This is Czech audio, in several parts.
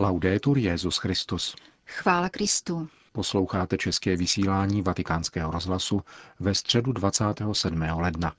Laudetur Jezus Christus. Chvála Kristu. Posloucháte české vysílání Vatikánského rozhlasu ve středu 27. ledna.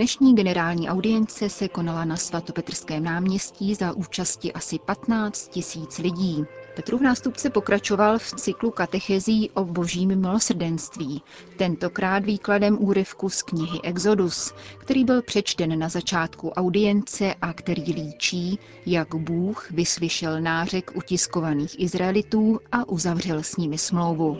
Dnešní generální audience se konala na svatopetrském náměstí za účasti asi 15 tisíc lidí. Petrův nástupce pokračoval v cyklu katechezí o božím milosrdenství, tentokrát výkladem úryvku z knihy Exodus, který byl přečten na začátku audience a který líčí, jak Bůh vyslyšel nářek utiskovaných Izraelitů a uzavřel s nimi smlouvu.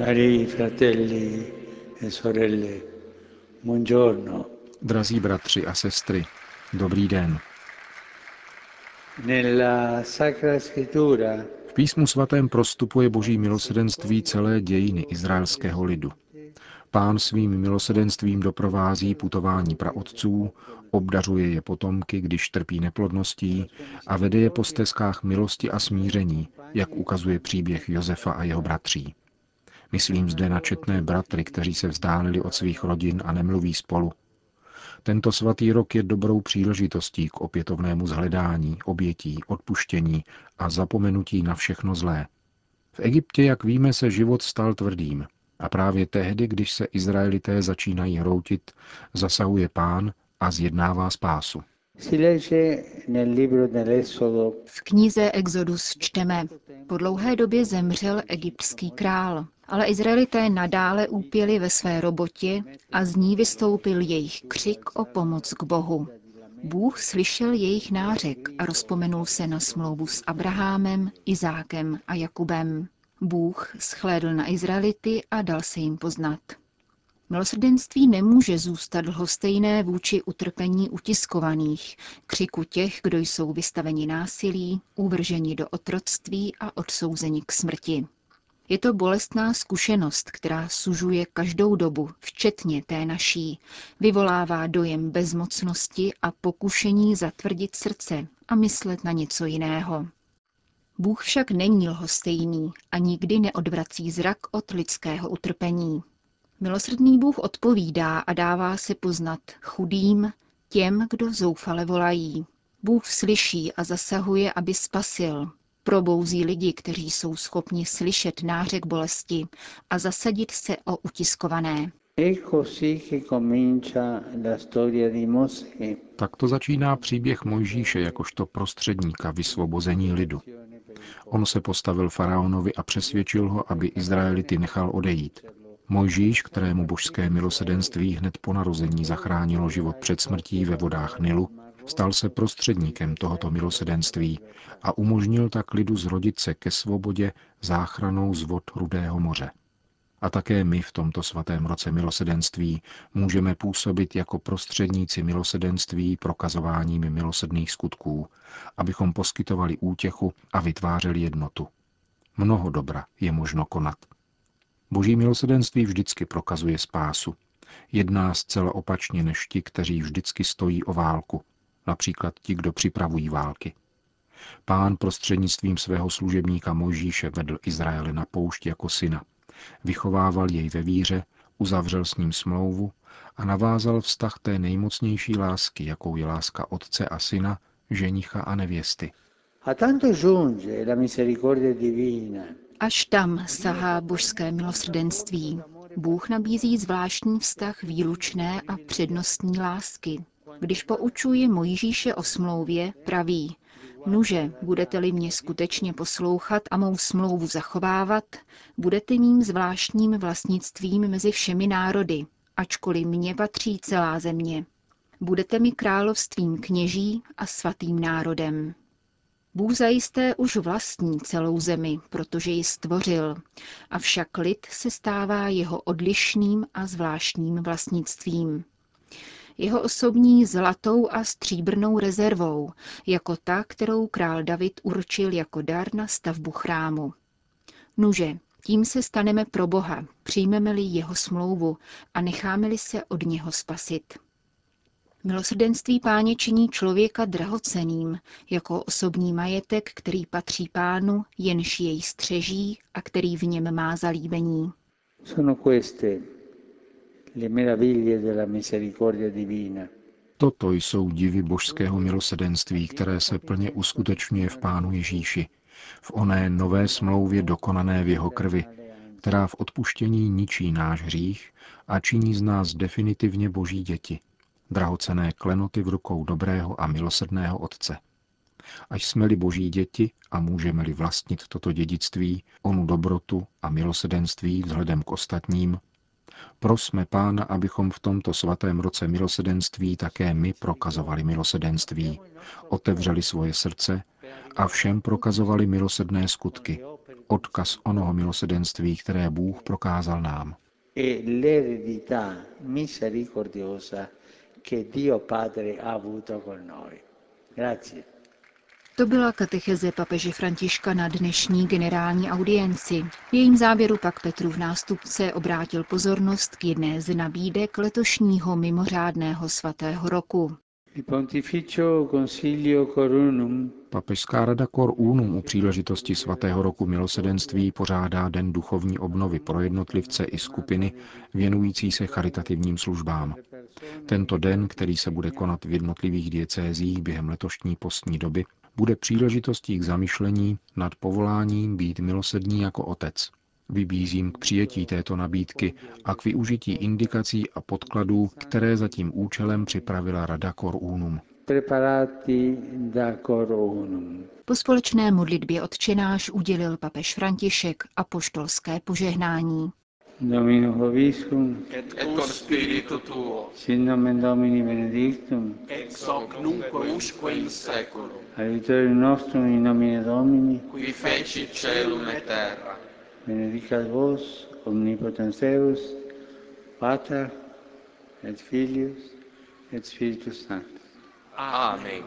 Cari fratelli e sorelle, buongiorno. Drazí bratři a sestry, dobrý den. Nella Sacra Scrittura V písmu svatém prostupuje boží milosrdenství celé dějiny izraelského lidu. Pán svým milosrdenstvím doprovází putování praotců, obdařuje je potomky, když trpí neplodností a vede je po stezkách milosti a smíření, jak ukazuje příběh Josefa a jeho bratří. Myslím zde na četné bratry, kteří se vzdálili od svých rodin a nemluví spolu. Tento svatý rok je dobrou příležitostí k opětovnému zhledání, obětí, odpuštění a zapomenutí na všechno zlé. V Egyptě, jak víme, se život stal tvrdým. A právě tehdy, když se Izraelité začínají hroutit, zasahuje pán a zjednává spásu. V knize Exodus čteme, po dlouhé době zemřel egyptský král, ale Izraelité nadále úpěli ve své robotě a z ní vystoupil jejich křik o pomoc k Bohu. Bůh slyšel jejich nářek a rozpomenul se na smlouvu s Abrahamem, Izákem a Jakubem. Bůh schlédl na Izraelity a dal se jim poznat. Milosrdenství nemůže zůstat lhostejné vůči utrpení utiskovaných, křiku těch, kdo jsou vystaveni násilí, uvrženi do otroctví a odsouzeni k smrti. Je to bolestná zkušenost, která sužuje každou dobu, včetně té naší. Vyvolává dojem bezmocnosti a pokušení zatvrdit srdce a myslet na něco jiného. Bůh však není lhostejný a nikdy neodvrací zrak od lidského utrpení. Milosrdný Bůh odpovídá a dává se poznat chudým, těm, kdo zoufale volají. Bůh slyší a zasahuje, aby spasil. Probouzí lidi, kteří jsou schopni slyšet nářek bolesti a zasadit se o utiskované. Tak to začíná příběh Mojžíše jakožto prostředníka vysvobození lidu. On se postavil faraonovi a přesvědčil ho, aby Izraelity nechal odejít. Mojžíš, kterému božské milosedenství hned po narození zachránilo život před smrtí ve vodách Nilu, stal se prostředníkem tohoto milosedenství a umožnil tak lidu zrodit se ke svobodě záchranou z vod Rudého moře. A také my v tomto svatém roce milosedenství můžeme působit jako prostředníci milosedenství prokazováním milosedných skutků, abychom poskytovali útěchu a vytvářeli jednotu. Mnoho dobra je možno konat. Boží milosedenství vždycky prokazuje spásu. Jedná zcela opačně než ti, kteří vždycky stojí o válku, například ti, kdo připravují války. Pán prostřednictvím svého služebníka Mojžíše vedl Izraele na poušť jako syna. Vychovával jej ve víře, uzavřel s ním smlouvu a navázal vztah té nejmocnější lásky, jakou je láska otce a syna, ženicha a nevěsty. A tanto giunge la misericordia divina Až tam sahá božské milosrdenství. Bůh nabízí zvláštní vztah výlučné a přednostní lásky. Když poučuje Mojžíše o smlouvě, praví, Nuže, budete-li mě skutečně poslouchat a mou smlouvu zachovávat, budete mým zvláštním vlastnictvím mezi všemi národy, ačkoliv mně patří celá země. Budete mi královstvím kněží a svatým národem. Bůh zajisté už vlastní celou zemi, protože ji stvořil, avšak lid se stává jeho odlišným a zvláštním vlastnictvím. Jeho osobní zlatou a stříbrnou rezervou, jako ta, kterou král David určil jako dar na stavbu chrámu. Nuže, Tím se staneme pro Boha, přijmeme-li jeho smlouvu a necháme-li se od něho spasit. Milosrdenství páně činí člověka drahoceným, jako osobní majetek, který patří pánu, jenž jej střeží a který v něm má zalíbení. Sono queste Toto jsou divy božského milosedenství, které se plně uskutečňuje v Pánu Ježíši, v oné nové smlouvě dokonané v jeho krvi, která v odpuštění ničí náš hřích a činí z nás definitivně boží děti, drahocené klenoty v rukou dobrého a milosrdného Otce. Až jsme-li boží děti a můžeme-li vlastnit toto dědictví, onu dobrotu a milosedenství vzhledem k ostatním, Prosme Pána, abychom v tomto svatém roce milosedenství také my prokazovali milosedenství, otevřeli svoje srdce a všem prokazovali milosedné skutky, odkaz onoho milosedenství, které Bůh prokázal nám. E. Grazie. To byla katecheze papeže Františka na dnešní generální audienci. V jejím závěru pak Petru v nástupce obrátil pozornost k jedné z nabídek letošního mimořádného svatého roku. Il Pontificio Consiglio Corunum Papežská rada Cor Unum u příležitosti svatého roku milosedenství pořádá Den duchovní obnovy pro jednotlivce i skupiny věnující se charitativním službám. Tento den, který se bude konat v jednotlivých diecézích během letošní postní doby, bude příležitostí k zamyšlení nad povoláním být milosedný jako otec. Vybízím k přijetí této nabídky a k využití indikací a podkladů, které za tím účelem připravila Rada Cor Unum. preparati da Corunum. Po společné modlitbě odčenáš udělil papež František a poštolské požehnání. Domino Hoviscum, et con spiritu tuo, sin nomen Domini benedictum, ex hoc nunc usque in seculum, aiutorium nostrum in nomine Domini, qui feci celum et terra. benedicat vos, omnipotens Deus, Pater, et Filius, et Spiritus Sanctus. Amen.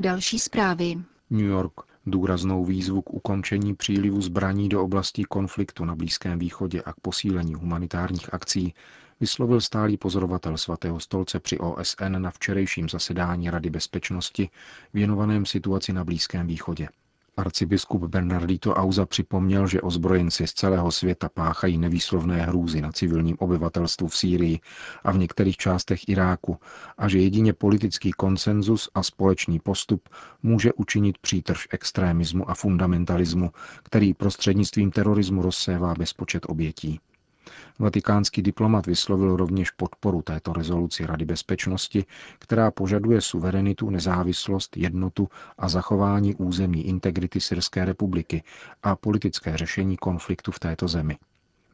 Další zprávy. New York. Důraznou výzvu k ukončení přílivu zbraní do oblastí konfliktu na Blízkém východě a k posílení humanitárních akcí vyslovil stálý pozorovatel svatého stolce při OSN na včerejším zasedání Rady bezpečnosti věnovaném situaci na Blízkém východě. Arcibiskup Bernardito Auza připomněl, že ozbrojenci z celého světa páchají nevýslovné hrůzy na civilním obyvatelstvu v Sýrii a v některých částech Iráku a že jedině politický konsenzus a společný postup může učinit přítrž extrémismu a fundamentalismu, který prostřednictvím terorismu rozsévá bezpočet obětí. Vatikánský diplomat vyslovil rovněž podporu této rezoluci Rady bezpečnosti, která požaduje suverenitu, nezávislost, jednotu a zachování územní integrity Syrské republiky a politické řešení konfliktu v této zemi.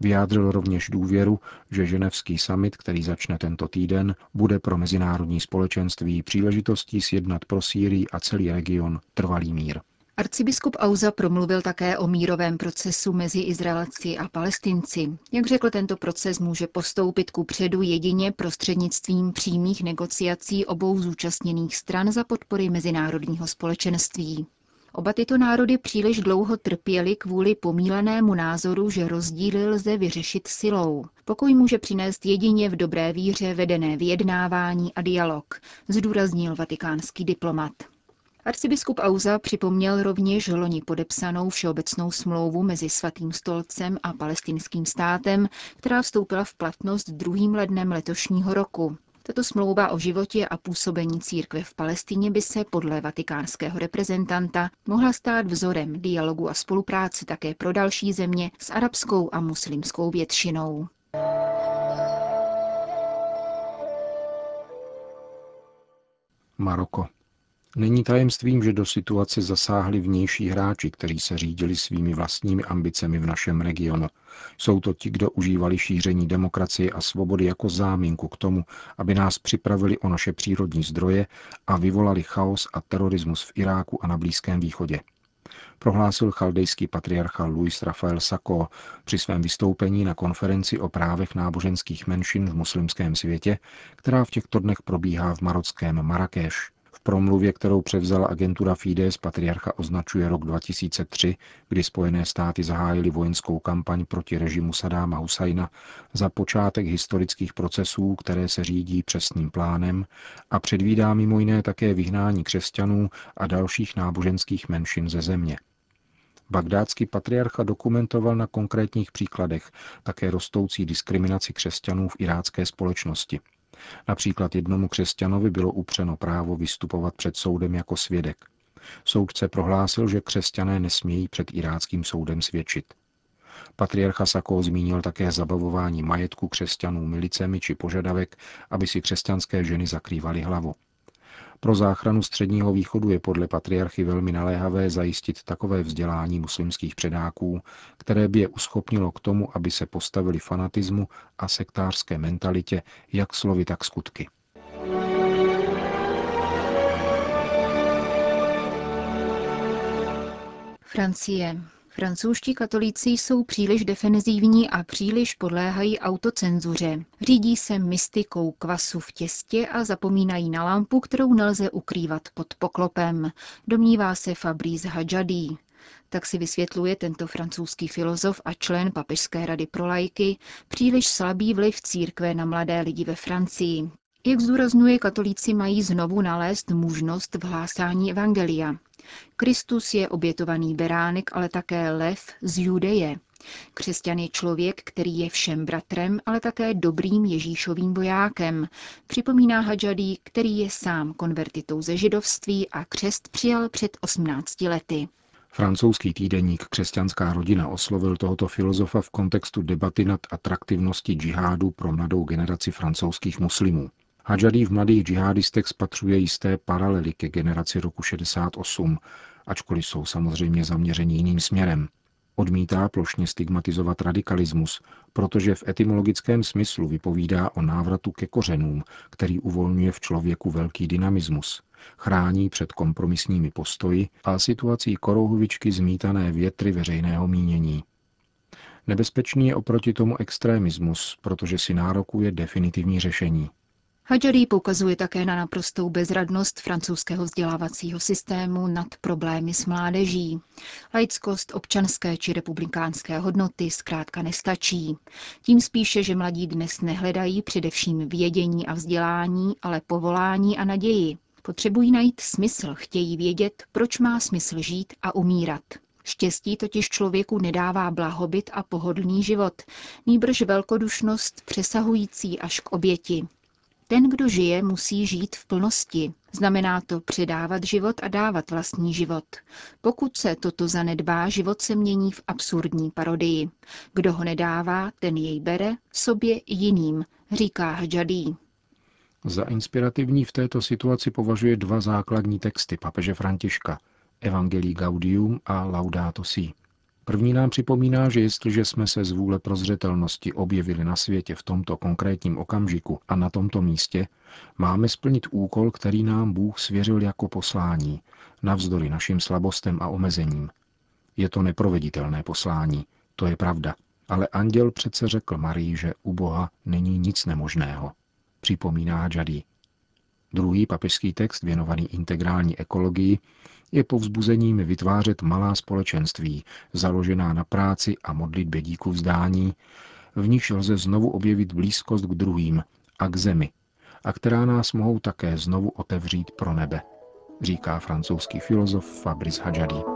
Vyjádřil rovněž důvěru, že ženevský summit, který začne tento týden, bude pro mezinárodní společenství příležitostí sjednat pro Sýrii a celý region trvalý mír. Arcibiskup Auza promluvil také o mírovém procesu mezi Izraelci a Palestinci. Jak řekl, tento proces může postoupit ku předu jedině prostřednictvím přímých negociací obou zúčastněných stran za podpory mezinárodního společenství. Oba tyto národy příliš dlouho trpěly kvůli pomílenému názoru, že rozdíly lze vyřešit silou. Pokoj může přinést jedině v dobré víře vedené vyjednávání a dialog, zdůraznil vatikánský diplomat. Arcibiskup Auza připomněl rovněž loni podepsanou všeobecnou smlouvu mezi Svatým stolcem a palestinským státem, která vstoupila v platnost 2. lednem letošního roku. Tato smlouva o životě a působení církve v Palestině by se podle vatikánského reprezentanta mohla stát vzorem dialogu a spolupráce také pro další země s arabskou a muslimskou většinou. Maroko. Není tajemstvím, že do situace zasáhli vnější hráči, kteří se řídili svými vlastními ambicemi v našem regionu. Jsou to ti, kdo užívali šíření demokracie a svobody jako záminku k tomu, aby nás připravili o naše přírodní zdroje a vyvolali chaos a terorismus v Iráku a na Blízkém východě. prohlásil chaldejský patriarcha Luis Rafael Sako při svém vystoupení na konferenci o právech náboženských menšin v muslimském světě, která v těchto dnech probíhá v marockém Marrakeš. V promluvě, kterou převzala agentura Fides, patriarcha označuje rok 2003, kdy Spojené státy zahájily vojenskou kampaň proti režimu Sadáma Husajna za počátek historických procesů, které se řídí přesným plánem a předvídá mimo jiné také vyhnání křesťanů a dalších náboženských menšin ze země. Bagdátský patriarcha dokumentoval na konkrétních příkladech také rostoucí diskriminaci křesťanů v irácké společnosti. Například jednomu křesťanovi bylo upřeno právo vystupovat před soudem jako svědek. Soudce prohlásil, že křesťané nesmějí před iráckým soudem svědčit. Patriarcha Sako zmínil také zabavování majetku křesťanů milicemi či požadavek, aby si křesťanské ženy zakrývaly hlavu. Pro záchranu středního východu je podle patriarchy velmi naléhavé zajistit takové vzdělání muslimských předáků, které by je uschopnilo k tomu, aby se postavili fanatismu a sektářské mentalitě, jak slovy, tak skutky. Francie. Francouzští katolíci jsou příliš defenzivní a příliš podléhají autocenzuře. Řídí se mystikou kvasu v těstě a zapomínají na lampu, kterou nelze ukrývat pod poklopem, domnívá se Fabrice Hadjadí. Tak si vysvětluje tento francouzský filozof a člen Papežské rady pro lajky příliš slabý vliv církve na mladé lidi ve Francii. Jak zdůrazňuje, katolíci mají znovu nalézt možnost v hlásání evangelia. Kristus je obětovaný beránek, ale také lev z Judeje. Křesťan je člověk, který je všem bratrem, ale také dobrým Ježíšovým vojákem, připomíná Hadžadí, který je sám konvertitou ze židovství a křest přijal před 18 lety. Francouzský týdeník Křesťanská rodina oslovil tohoto filozofa v kontextu debaty nad atraktivností džihádu pro mladou generaci francouzských muslimů. Hadžadí v mladých džihadistech spatřuje jisté paralely ke generaci roku 68, ačkoliv jsou samozřejmě zaměření jiným směrem. Odmítá plošně stigmatizovat radikalismus, protože v etymologickém smyslu vypovídá o návratu ke kořenům, který uvolňuje v člověku velký dynamismus, chrání před kompromisními postoji a situací korouhvičky zmítané větry veřejného mínění. Nebezpečný je oproti tomu extremismus, protože si nárokuje definitivní řešení. Hadžadý poukazuje také na naprostou bezradnost francouzského vzdělávacího systému nad problémy s mládeží. Laickost, občanské či republikánské hodnoty zkrátka nestačí. Tím spíše, že mladí dnes nehledají především vědění a vzdělání, ale povolání a naději. Potřebují najít smysl, chtějí vědět, proč má smysl žít a umírat. Štěstí totiž člověku nedává blahobyt a pohodlný život, nýbrž velkodušnost přesahující až k oběti. Ten, kdo žije, musí žít v plnosti. Znamená to předávat život a dávat vlastní život. Pokud se toto zanedbá, život se mění v absurdní parodii. Kdo ho nedává, ten jej bere sobě jiným, říká Hadžadí. Za inspirativní v této situaci považuje dva základní texty papeže Františka, Evangelii Gaudium a Laudato Si. První nám připomíná, že jestliže jsme se z vůle prozřetelnosti objevili na světě v tomto konkrétním okamžiku a na tomto místě, máme splnit úkol, který nám Bůh svěřil jako poslání, navzdory našim slabostem a omezením. Je to neproveditelné poslání, to je pravda, ale anděl přece řekl Marii, že u Boha není nic nemožného. Připomíná Hadžadí. Druhý papežský text věnovaný integrální ekologii je povzbuzením vytvářet malá společenství, založená na práci a modlitbě díku vzdání, v nichž lze znovu objevit blízkost k druhým a k zemi, a která nás mohou také znovu otevřít pro nebe, říká francouzský filozof Fabrice Hadjadi.